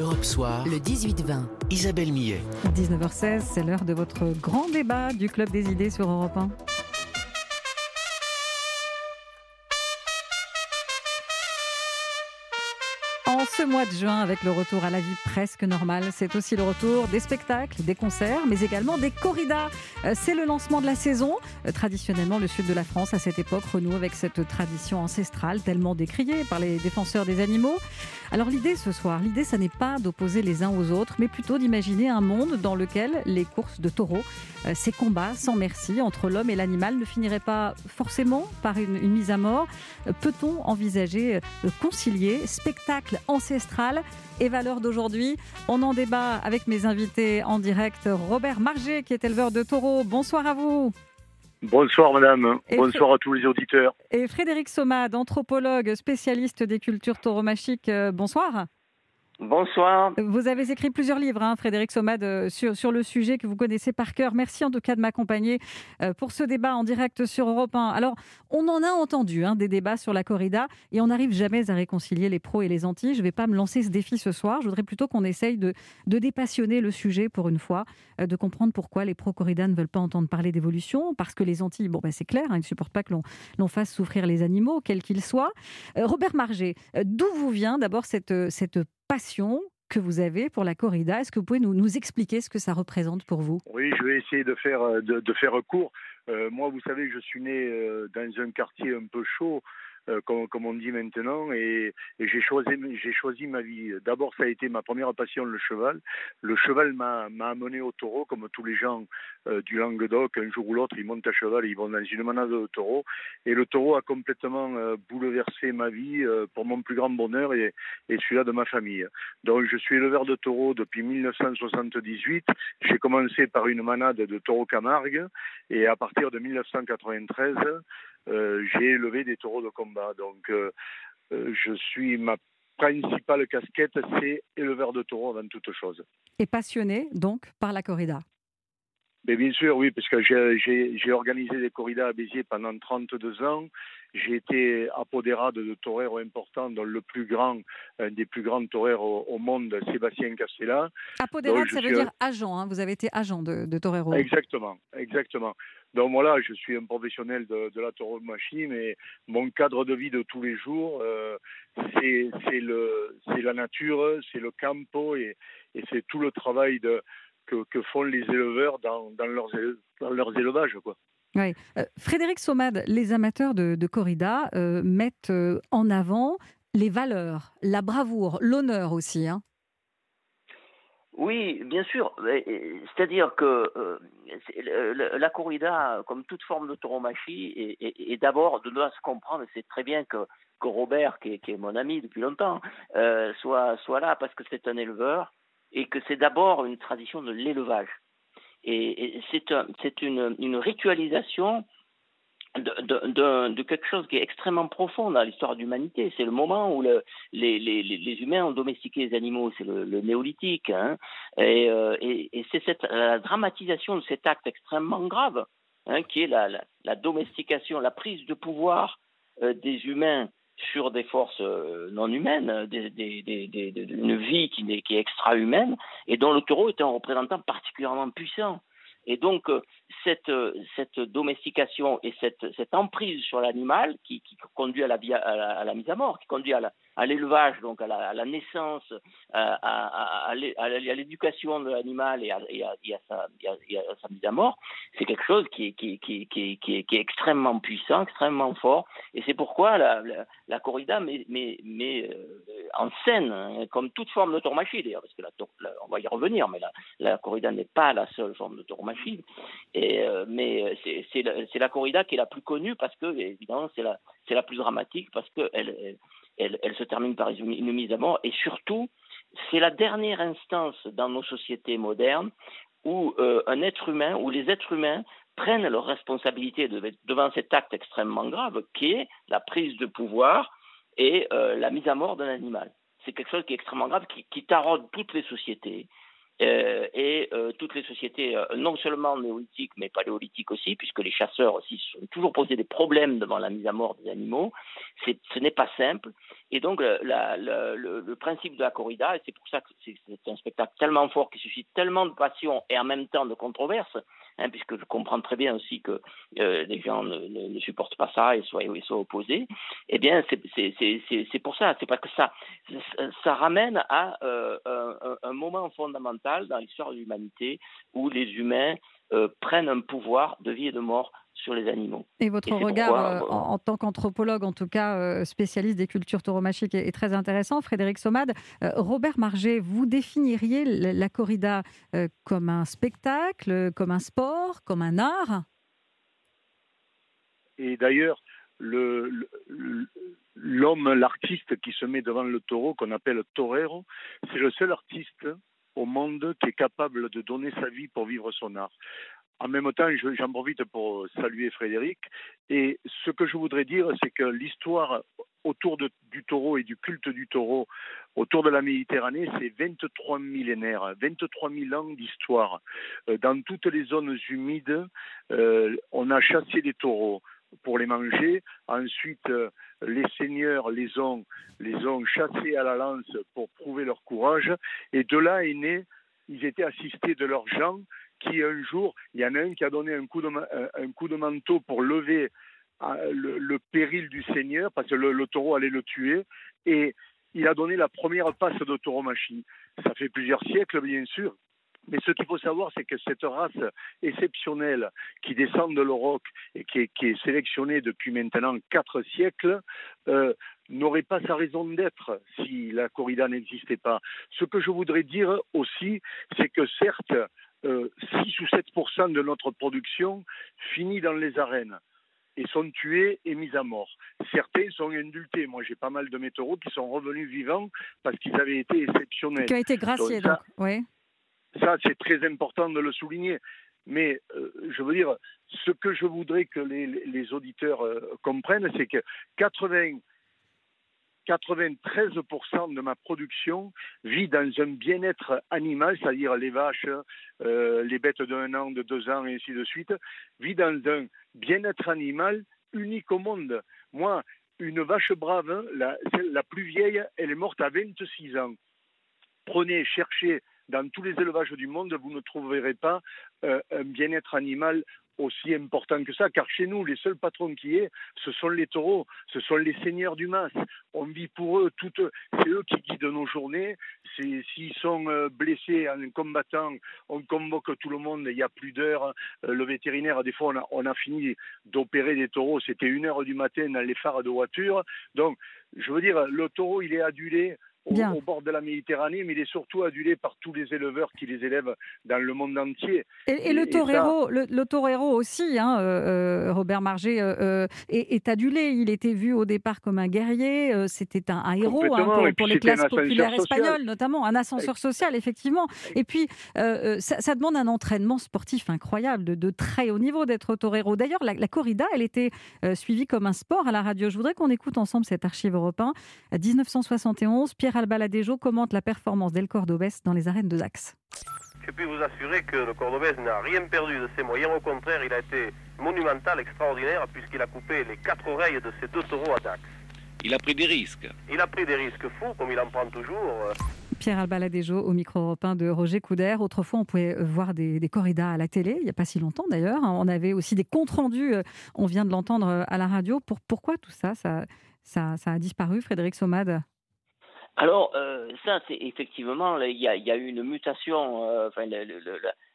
Europe Soir, le 18-20. Isabelle Millet. 19h16, c'est l'heure de votre grand débat du Club des idées sur Europe 1. Ce mois de juin, avec le retour à la vie presque normale, c'est aussi le retour des spectacles, des concerts, mais également des corridas. Euh, C'est le lancement de la saison. Euh, Traditionnellement, le sud de la France, à cette époque, renoue avec cette tradition ancestrale tellement décriée par les défenseurs des animaux. Alors l'idée ce soir, l'idée, ça n'est pas d'opposer les uns aux autres, mais plutôt d'imaginer un monde dans lequel les courses de taureaux, euh, ces combats sans merci entre l'homme et l'animal ne finiraient pas forcément par une, mise à mort. Peut-on envisager de concilier spectacle ancestral et valeurs d'aujourd'hui On en débat avec mes invités en direct. Robert Marger, qui est éleveur de taureaux. Bonsoir à vous. Bonsoir madame, Et bonsoir à tous les auditeurs. Et Frédéric Somade, anthropologue, spécialiste des cultures tauromachiques. Euh, Bonsoir. Bonsoir. Vous avez écrit plusieurs livres, hein, Frédéric Somade, euh, sur, le sujet que vous connaissez par cœur. Merci en tout cas de m'accompagner euh, pour ce débat en direct sur Europe 1. Alors, on en a entendu hein, des débats sur la corrida et on n'arrive jamais à réconcilier les pros et les anti. Je ne vais pas me lancer ce défi ce soir. Je voudrais plutôt qu'on essaye de, dépassionner le sujet pour une fois, euh, de comprendre pourquoi les pros-corrida ne veulent pas entendre parler d'évolution. Parce que les anti, bon, ben, c'est clair, hein, ils ne supportent pas que l'on fasse souffrir les animaux, quels qu'ils soient. Robert Marger, euh, d'où vous vient d'abord cette, cette passion que vous avez pour la corrida. Est-ce que vous pouvez nous, expliquer ce que ça représente pour vous? Oui, je vais essayer de faire euh, de faire court. Euh, moi, vous savez, je suis né euh, dans un quartier un peu chaud, euh, comme, comme on dit maintenant, et, j'ai choisi ma vie. D'abord, ça a été ma première passion, le cheval. Le cheval m'a amené au taureau, comme tous les gens euh, du Languedoc. Un jour ou l'autre, ils montent à cheval, ils vont dans une manade de taureau, et le taureau a complètement euh, bouleversé ma vie pour mon plus grand bonheur et, celui-là de ma famille. Donc, je suis éleveur de taureaux depuis 1978. J'ai commencé par une manade de taureaux Camargue, et à partir de 1993, euh, j'ai élevé des taureaux de combat. Donc, euh, euh, je suis ma principale casquette, c'est éleveur de taureaux avant toute chose. Et passionné donc par la corrida. Mais bien sûr, oui, parce que j'ai- organisé des corridas à Béziers pendant 32 ans. J'ai été apodérade de toreros importants, dont le plus grand, un des plus grands toreros au, monde, Sébastien Castella. Je ça veut dire agent. hein. Vous avez été agent de, de torero. Exactement, exactement. Donc voilà, je suis un professionnel de, de la tauromachie, mais mon cadre de vie de tous les jours, euh, c'est la nature, c'est le campo et, et c'est tout le travail que, que font les éleveurs dans, dans leurs dans leurs élevages quoi. Oui. Euh, Frédéric Somade, les amateurs de, de corrida euh, mettent euh, en avant les valeurs, la bravoure, l'honneur aussi. hein. Oui, bien sûr. C'est-à-dire que euh, la corrida, comme toute forme de tauromachie, est, d'abord de doit se comprendre. C'est très bien que, que Robert, qui est, mon ami depuis longtemps, euh, soit, soit là parce que c'est un éleveur et que c'est d'abord une tradition de l'élevage. Et, c'est un- une ritualisation de, quelque chose qui est extrêmement profond dans l'histoire de l'humanité. C'est le moment où le, les, humains ont domestiqué les animaux, c'est le, néolithique. Hein, et euh, et, c'est cette la dramatisation de cet acte extrêmement grave, hein, qui est la, la, domestication, la prise de pouvoir euh, des humains sur des forces euh, non humaines, des, des, des, une vie qui, qui est extra-humaine, et dont le taureau est un représentant particulièrement puissant. Et donc, euh, cette, euh, cette domestication et cette, emprise sur l'animal qui, qui conduit à la mise à mort, qui conduit à la- à l'élevage, donc à la, naissance, à, à, à, l'é- à l'é- à l'éducation de l'animal et, à, sa, mise à mort, c'est quelque chose qui est, extrêmement puissant, extrêmement fort. Et c'est pourquoi la, corrida met, euh, en scène, hein, comme toute forme de tauromachie d'ailleurs, parce que la, on va y revenir, mais la, corrida n'est pas la seule forme de tauromachie. Euh, mais euh, c'est la, corrida qui est la plus connue parce que, évidemment, c'est la, la plus dramatique parce qu'elle elle, se termine par une, mise à mort. Et surtout, c'est la dernière instance dans nos sociétés modernes où euh, un être humain, où les êtres humains prennent leurs responsabilités de- devant cet acte extrêmement grave qui est la prise de pouvoir et euh, la mise à mort d'un animal. C'est quelque chose qui est extrêmement grave, qui, qui taraude toutes les sociétés. Euh, et euh, toutes les sociétés, euh, non seulement néolithiques, mais paléolithiques aussi, puisque les chasseurs aussi se sont toujours posé des problèmes devant la mise à mort des animaux. Ce n'est pas simple. Et donc, le, principe de la corrida, et c'est pour ça que c'est un spectacle tellement fort qui suscite tellement de passion et en même temps de controverse, hein, puisque je comprends très bien aussi que euh, les gens ne, supportent pas ça et soient, soient opposés, eh bien, c'est pour ça. C'est parce que ça, ça ramène à euh, un, un, moment fondamental dans l'histoire de l'humanité où les humains euh, prennent un pouvoir de vie et de mort sur les animaux. Et votre regard euh, en, tant qu'anthropologue, en tout cas euh, spécialiste des cultures tauromachiques, est, très intéressant. Frédéric Somade, euh, Robert Marget, vous définiriez la, corrida comme un spectacle, comme un sport, comme un art? Et d'ailleurs, l'homme, l'artiste qui se met devant le taureau, qu'on appelle torero, c'est le seul artiste au monde qui est capable de donner sa vie pour vivre son art. En même temps, j'en profite pour saluer Frédéric. Et ce que je voudrais dire, c'est que l'histoire autour du taureau et du culte du taureau autour de la Méditerranée, c'est 23 millénaires, 23 000 ans d'histoire. Euh, dans toutes les zones humides, euh, on a chassé des taureaux pour les manger. Ensuite, euh, les seigneurs les ont, les ont chassés à la lance pour prouver leur courage. Et de là est né, ils étaient assistés de leurs gens qui un jour, il y en a un qui a donné un coup de, euh, un coup de manteau pour lever euh, le, péril du Seigneur, parce que le, taureau allait le tuer, et il a donné la première passe de tauromachie. Ça fait plusieurs siècles, bien sûr, mais ce qu'il faut savoir, c'est que cette race exceptionnelle qui descend de l'Europe et qui est, sélectionnée depuis maintenant quatre siècles euh, n'aurait pas sa raison d'être si la corrida n'existait pas. Ce que je voudrais dire aussi, c'est que certes, 6 euh, ou 7% de notre production finit dans les arènes et sont tués et mis à mort. Certains sont indultés. Moi, j'ai pas mal de métaux qui sont revenus vivants parce qu'ils avaient été exceptionnels. Qui ont été graciés, donc, oui. Ça, c'est très important de le souligner. Mais euh, je veux dire, ce que je voudrais que les, auditeurs euh, comprennent, c'est que 80 93% de ma production vit dans un bien-être animal, c'est-à-dire les vaches, euh, les bêtes d'un an, de deux ans, et ainsi de suite, vit dans un bien-être animal unique au monde. Moi, une vache brave, la, la plus vieille, elle est morte à 26 ans. Prenez, cherchez dans tous les élevages du monde, vous ne trouverez pas euh, un bien-être animal aussi important que ça, car chez nous, les seuls patrons qui est, ce sont les taureaux, ce sont les seigneurs du mas. On vit pour eux, toutes, c'est eux qui guident nos journées. S'ils sont euh, blessés en combattant, on convoque tout le monde, il y a plus d'heures. Euh, le vétérinaire, des fois, on a fini d'opérer des taureaux, c'était une heure du matin dans les phares de voiture. Donc, je veux dire, le taureau, il est adulé au, bord de la Méditerranée, mais il est surtout adulé par tous les éleveurs qui les élèvent dans le monde entier. Et, le, torero, le, torero aussi, hein, euh, euh, Robert Marget, euh, est, adulé. Il était vu au départ comme un guerrier, c'était un, héros hein, pour, les classes populaires espagnoles, notamment un ascenseur social, effectivement. Et puis, ça, demande un entraînement sportif incroyable, de, très haut niveau d'être torero. D'ailleurs, la, corrida, elle était suivie comme un sport à la radio. Je voudrais qu'on écoute ensemble cet archive européen. 1971, Pierre Albaladejo commente la performance d'El Cordobès dans les arènes de Dax. Je puis vous assurer que le Cordobès n'a rien perdu de ses moyens. Au contraire, il a été monumental, extraordinaire, puisqu'il a coupé les quatre oreilles de ses deux taureaux à Dax. Il a pris des risques. Il a pris des risques fous, comme il en prend toujours. Pierre Albaladejo au micro européen de Roger Couder. Autrefois, on pouvait voir des, corridas à la télé, il n'y a pas si longtemps d'ailleurs. On avait aussi des comptes rendus, euh, on vient de l'entendre euh, à la radio. Pour, pourquoi tout ça, ça, ça, ça a disparu, Frédéric Somade? Alors, euh, ça, c'est effectivement, il y, a, eu une mutation. Euh, enfin,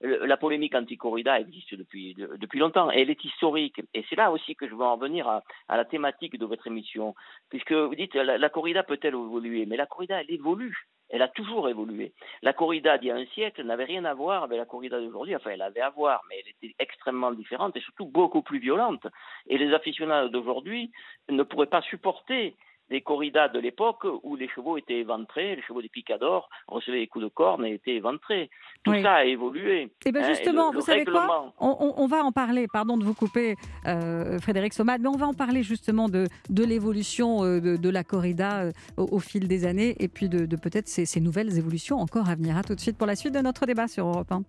la polémique anti-corrida existe depuis, depuis longtemps. elle est historique. Et c'est là aussi que je veux en venir à, la thématique de votre émission. Puisque vous dites, la, corrida peut-elle évoluer? Mais la corrida, elle évolue. Elle a toujours évolué. La corrida d'il y a un siècle n'avait rien à voir avec la corrida d'aujourd'hui. Enfin, elle avait à voir, mais elle était extrêmement différente et surtout beaucoup plus violente. Et les aficionados d'aujourd'hui ne pourraient pas supporter des corridas de l'époque où les chevaux étaient éventrés, les chevaux des picadors recevaient des coups de corne et étaient éventrés. Tout ça a évolué. Et eh bien hein, justement, vous savez quoi? on, va en parler, pardon de vous couper euh, Frédéric Somad, mais on va en parler justement de, de l'évolution euh, de, la corrida euh, au, fil des années et puis de, peut-être ces, ces, nouvelles évolutions encore à venir. À tout de suite pour la suite de notre débat sur Europe 1.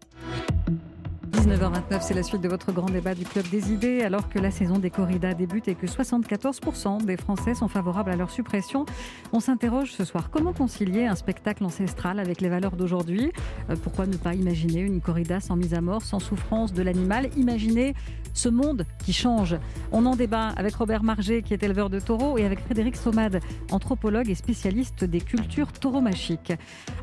19h29, c'est la suite de votre grand débat du Club des idées. Alors que la saison des corridas débute et que 74% des Français sont favorables à leur suppression, on s'interroge ce soir comment concilier un spectacle ancestral avec les valeurs d'aujourd'hui? Euh, Pourquoi ne pas imaginer une corrida sans mise à mort, sans souffrance de l'animal? Imaginer ce monde qui change. On en débat avec Robert Marger, qui est éleveur de taureaux, et avec Frédéric Somade, anthropologue et spécialiste des cultures tauromachiques.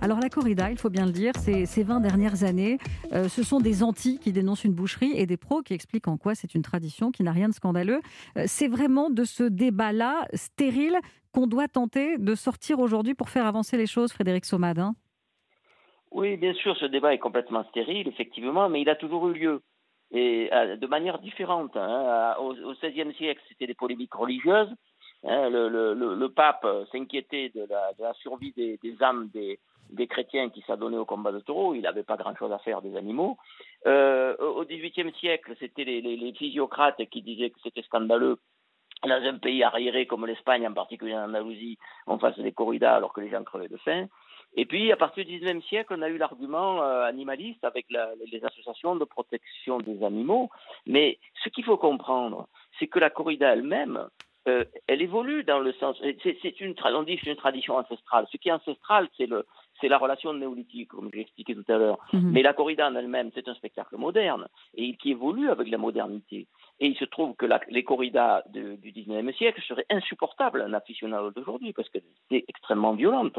Alors la corrida, il faut bien le dire, ces, ces 20 dernières années, euh, ce sont des anti qui dénoncent une boucherie et des pros qui expliquent en quoi c'est une tradition qui n'a rien de scandaleux. Euh, c'est vraiment de ce débat-là stérile qu'on doit tenter de sortir aujourd'hui pour faire avancer les choses, Frédéric Somade. Hein? oui, bien sûr, ce débat est complètement stérile, effectivement, mais il a toujours eu lieu et euh, de manière différente. Hein. Au, XVIe siècle, c'était des polémiques religieuses. Hein. Le, pape s'inquiétait de la, survie des, âmes des, chrétiens qui s'adonnaient au combat de taureaux. Il n'avait pas grand-chose à faire des animaux. Euh, au XVIIIe siècle, c'était les, les, les, physiocrates qui disaient que c'était scandaleux dans un pays arriéré comme l'Espagne, en particulier en Andalousie, on fasse des corridas alors que les gens crevaient de faim. Et puis, à partir du XIXe siècle, on a eu l'argument euh, animaliste avec la, les associations de protection des animaux. Mais ce qu'il faut comprendre, c'est que la corrida elle-même, euh, elle évolue dans le sens. C'est une, on dit c'est une tradition ancestrale. Ce qui est ancestral, c'est le, c'est la relation néolithique, comme j'ai expliqué tout à l'heure. Mhm. Mais la corrida en elle-même, c'est un spectacle moderne et qui évolue avec la modernité. Et il se trouve que la, les corridas du 19e siècle seraient insupportables à un aficionado d'aujourd'hui parce que c'est extrêmement violente,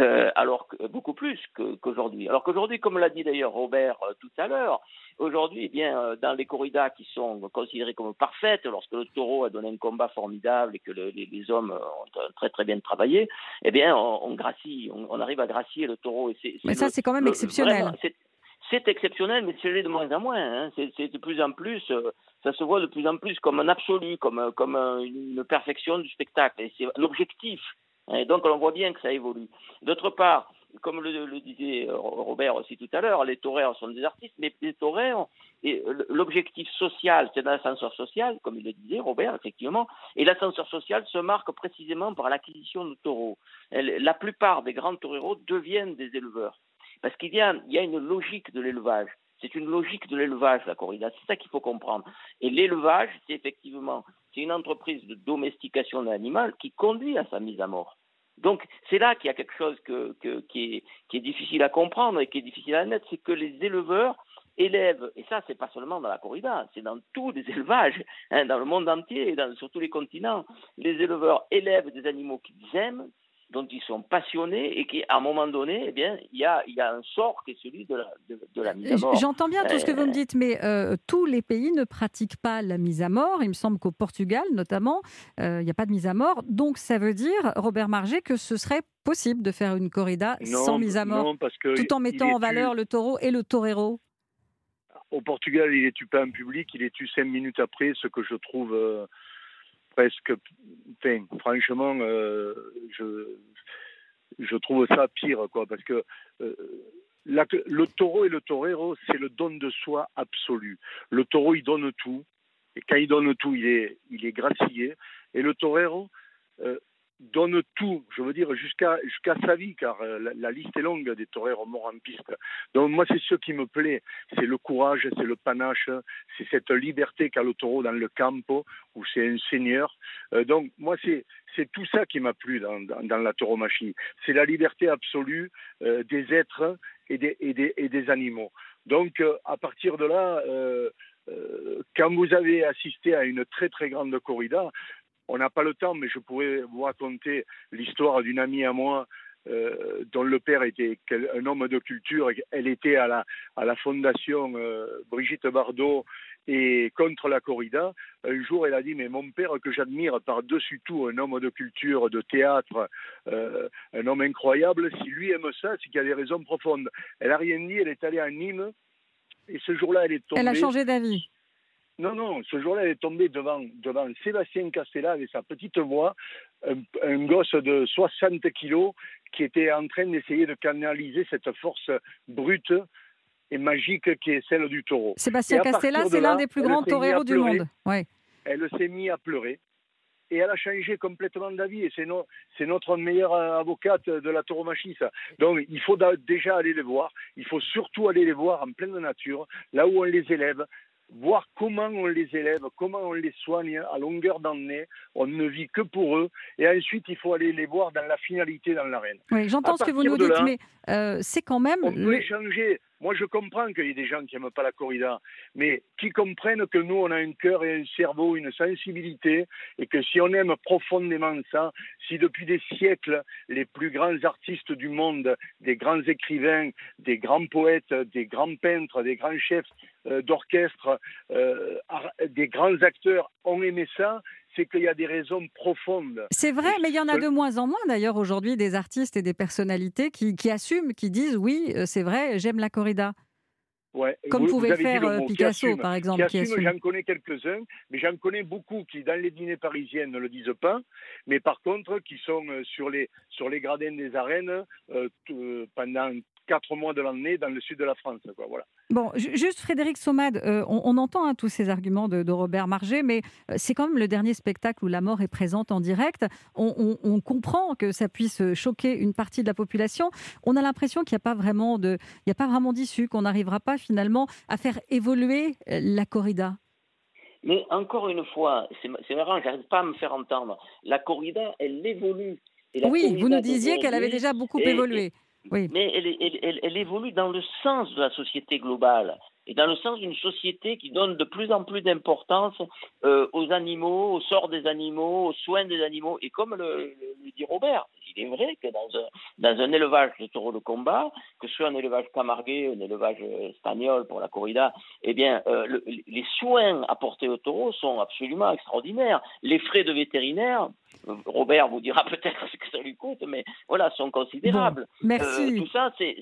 euh, alors que, beaucoup plus qu'aujourd'hui. alors qu'aujourd'hui, comme l'a dit d'ailleurs Robert euh, tout à l'heure, aujourd'hui, eh bien, euh, dans les corridas qui sont considérées comme parfaites, lorsque le taureau a donné un combat formidable et que le, les, les, hommes ont très très bien travaillé, eh bien, on, on gracie, on, on, arrive à gracier le taureau. Et Mais ça, c'est quand même exceptionnel c'est exceptionnel, mais c'est de moins en moins. Hein. C'est de plus en plus, euh, ça se voit de plus en plus comme un absolu, comme, comme une perfection du spectacle. C'est un objectif. Et donc on voit bien que ça évolue. D'autre part, comme le, disait euh, Robert aussi tout à l'heure, les toreros sont des artistes, mais les toreros, l'objectif social, c'est l'ascenseur social, comme il le disait Robert, effectivement, et l'ascenseur social se marque précisément par l'acquisition de taureaux. La plupart des grands toreros deviennent des éleveurs. Parce qu'il y a, une logique de l'élevage. C'est une logique de l'élevage, la corrida. C'est ça qu'il faut comprendre. Et l'élevage, c'est effectivement, c'est une entreprise de domestication de l'animal qui conduit à sa mise à mort. Donc, c'est là qu'il y a quelque chose qui, est, difficile à comprendre et qui est difficile à admettre, c'est que les éleveurs élèvent, et ça, c'est pas seulement dans la corrida, c'est dans tous les élevages, hein, dans le monde entier et sur tous les continents. Les éleveurs élèvent des animaux qu'ils aiment, dont ils sont passionnés et qui, à un moment donné, eh bien, il y a, il y a un sort qui est celui de la, de, la mise à mort. J'entends bien tout ce que vous me euh, dites, mais euh, tous les pays ne pratiquent pas la mise à mort. Il me semble qu'au Portugal, notamment, euh, il n'y a pas de mise à mort. Donc, ça veut dire, Robert Marger, que ce serait possible de faire une corrida sans mise à mort, tout en mettant en valeur le taureau et le torero? Au Portugal, il est tué pas en public, il est tué cinq minutes après, ce que je trouve franchement, euh, je, je trouve ça pire, quoi, parce que euh, le taureau et le torero, c'est le don de soi absolu. Le taureau, il donne tout, et quand il donne tout, il est, il est gracié. Et le torero, euh, donne tout, je veux dire, jusqu'à sa vie, car euh, la, liste est longue des toreros morts en piste. Donc moi, c'est ce qui me plaît, c'est le courage, c'est le panache, c'est cette liberté qu'a le taureau dans le campo, où c'est un seigneur. Euh, donc moi, c'est c'est tout ça qui m'a plu dans, dans, la tauromachie. C'est la liberté absolue euh, des êtres et des, et des animaux. Donc à partir de là, quand vous avez assisté à une très très grande corrida, on n'a pas le temps, mais je pourrais vous raconter l'histoire d'une amie à moi euh, dont le père était un homme de culture. Elle était à la, à la fondation euh, Brigitte Bardot et contre la corrida. Un jour, elle a dit, mais mon père que j'admire par-dessus tout, un homme de culture, de théâtre, euh, un homme incroyable, si lui aime ça, c'est qu'il y a des raisons profondes. Elle n'a rien dit, elle est allée à Nîmes, et ce jour-là, elle est tombée. Elle a changé d'avis. Non, non, ce jour-là, elle est tombée devant, devant Sébastien Castella avec sa petite voix, un, gosse de 60 kilos qui était en train d'essayer de canaliser cette force brute et magique qui est celle du taureau. Sébastien Castella, c'est l'un des plus grands toreros du monde. Ouais. Elle s'est mise à pleurer et elle a changé complètement d'avis. Et c'est, notre meilleure avocate de la tauromachie, ça. Donc, il faut déjà aller les voir. il faut surtout aller les voir en pleine nature, là où on les élève, voir comment on les élève, comment on les soigne à longueur d'année. On ne vit que pour eux. Et ensuite, il faut aller les voir dans la finalité dans l'arène. Oui, j'entends ce que vous nous dites, mais euh, c'est quand même. On peut échanger. Moi, je comprends qu'il y ait des gens qui n'aiment pas la corrida, mais qui comprennent que nous, on a un cœur et un cerveau, une sensibilité, et que si on aime profondément ça, si depuis des siècles, les plus grands artistes du monde, des grands écrivains, des grands poètes, des grands peintres, des grands chefs euh, d'orchestre, euh, des grands acteurs ont aimé ça, c'est qu'il y a des raisons profondes. C'est vrai, mais il y en a de moins en moins d'ailleurs aujourd'hui des artistes et des personnalités qui, assument, qui disent oui, euh, c'est vrai, j'aime la corrida. Ouais. Comme pouvait faire euh, Picasso, par exemple. Qui assume, j'en connais quelques-uns, mais j'en connais beaucoup qui, dans les dîners parisiens, ne le disent pas, mais par contre, qui sont euh, sur les, sur les gradins des arènes pendant quatre mois de l'année dans le sud de la France. Quoi, voilà. Bon, juste Frédéric Somade, euh, on, entend hein, tous ces arguments de, Robert Marget, mais euh, c'est quand même le dernier spectacle où la mort est présente en direct. On, comprend que ça puisse choquer une partie de la population. On a l'impression qu'il n'y a pas vraiment de, il a pas vraiment d'issue, qu'on n'arrivera pas finalement à faire évoluer euh, la corrida. Mais encore une fois, c'est marrant, j'arrive pas à me faire entendre. La corrida, elle évolue. Oui, vous nous disiez qu'elle avait déjà beaucoup évolué. Mais elle, évolue dans le sens de la société globale et dans le sens d'une société qui donne de plus en plus d'importance euh, aux animaux, au sort des animaux, aux soins des animaux. Et comme le, dit Robert, il est vrai que dans un, dans un élevage de taureaux de combat, que ce soit un élevage camarguais, un élevage espagnol pour la corrida, eh bien, euh, les soins apportés aux taureaux sont absolument extraordinaires. Les frais de vétérinaire, Robert vous dira peut-être ce que ça lui coûte, mais voilà, sont considérables. merci. Euh, tout ça, c'est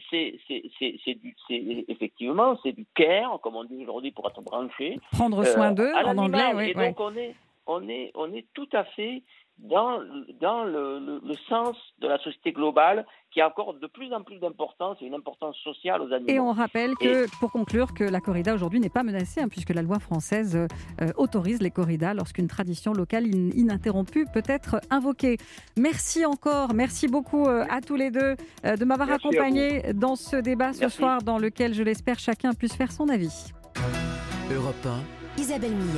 effectivement, c'est du care, comme on dit aujourd'hui, pour être branché. Prendre soin euh, d'eux, en anglais, oui. Et donc, on, est, on, est, on est tout à fait dans, dans le, sens de la société globale qui accorde de plus en plus d'importance et une importance sociale aux animaux. Et on rappelle que, pour conclure, que la corrida aujourd'hui n'est pas menacée, hein, puisque la loi française euh, autorise les corridas lorsqu'une tradition locale ininterrompue peut être invoquée. Merci encore, merci beaucoup euh, à tous les deux euh, de m'avoir accompagné dans ce débat ce soir, dans lequel, je l'espère, chacun puisse faire son avis. Europe 1, Isabelle Millet.